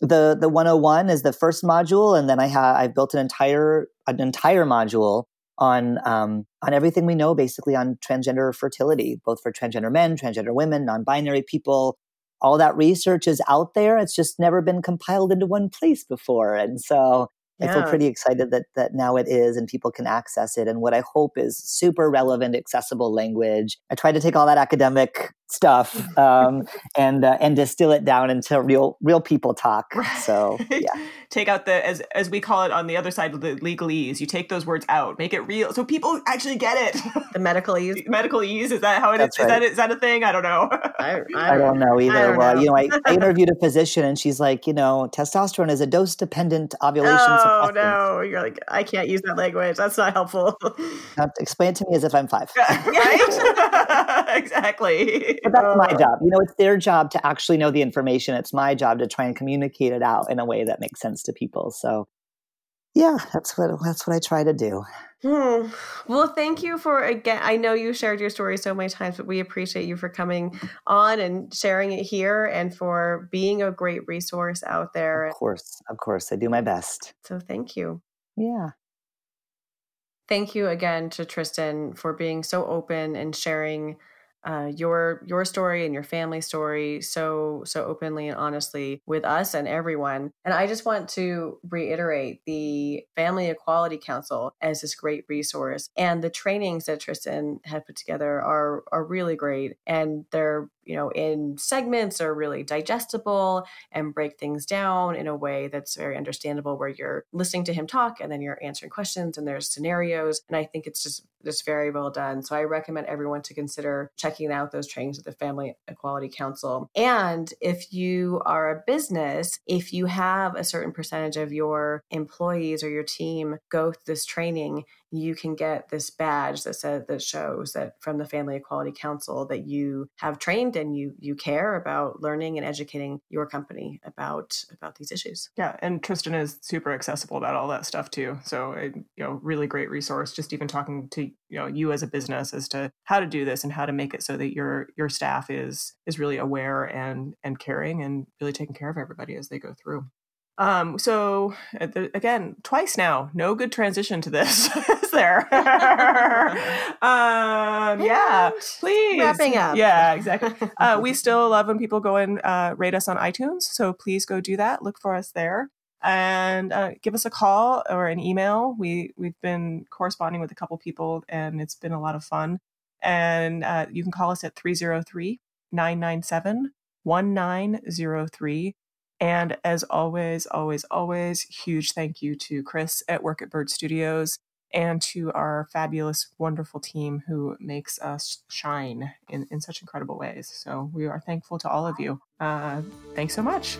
the the 101 is the first module and then i have i've built an entire an entire module on um, on everything we know basically on transgender fertility both for transgender men transgender women non-binary people all that research is out there. It's just never been compiled into one place before. And so yeah. I feel pretty excited that that now it is and people can access it. And what I hope is super relevant, accessible language. I try to take all that academic stuff (laughs) um, and uh, and distill it down into real real people talk. So yeah, (laughs) take out the as as we call it on the other side of the legalese. You take those words out, make it real, so people actually get it. (laughs) The medicalese, medicalese is that how it That's is? Right. Is that is that a thing? I don't know. I, I, I don't know either. Don't well, know. you know, I, I, interviewed a physician and she's like, you know, testosterone is a dose dependent ovulation. Oh no, you're like, I can't use that language. That's not helpful. Now, explain it to me as if I'm five. right? exactly but that's my job. You know, it's their job to actually know the information. It's my job to try and communicate it out in a way that makes sense to people. So, yeah, that's what that's what I try to do. Hmm. Well, thank you for again. I know you shared your story so many times, but we appreciate you for coming on and sharing it here, and for being a great resource out there. Of course, of course, I do my best. So, thank you. Yeah. Thank you again to Trystan for being so open and sharing uh, your your story and your family story so so openly and honestly with us and everyone. And I just want to reiterate the Family Equality Council as this great resource, and the trainings that Trystan had put together are are really great, and they're you know, in segments are really digestible and break things down in a way that's very understandable where you're listening to him talk and then you're answering questions and there's scenarios. And I think it's just just very well done. So I recommend everyone to consider checking out those trainings with the Family Equality Council. And if you are a business, if you have a certain percentage of your employees or your team go through this training, you can get this badge that says that shows that from the Family Equality Council that you have trained and you you care about learning and educating your company about about these issues. Yeah, and Trystan is super accessible about all that stuff too. So a, you know, really great resource. Just even talking to you know you as a business as to how to do this and how to make it so that your your staff is is really aware and and caring and really taking care of everybody as they go through. Um, so uh, again, twice now, no good transition to this, (laughs) is there? (laughs) um, yeah, please. Wrapping up. Yeah, exactly. (laughs) Uh, we still love when people go and uh, rate us on iTunes. So please go do that. Look for us there and uh, give us a call or an email. We we've been corresponding with a couple people, and it's been a lot of fun. And uh, you can call us at 303 997 1903 and as always, always, always, huge thank you to Chris at Work at Bird Studios and to our fabulous, wonderful team who makes us shine in, in such incredible ways. So we are thankful to all of you. Uh, thanks so much.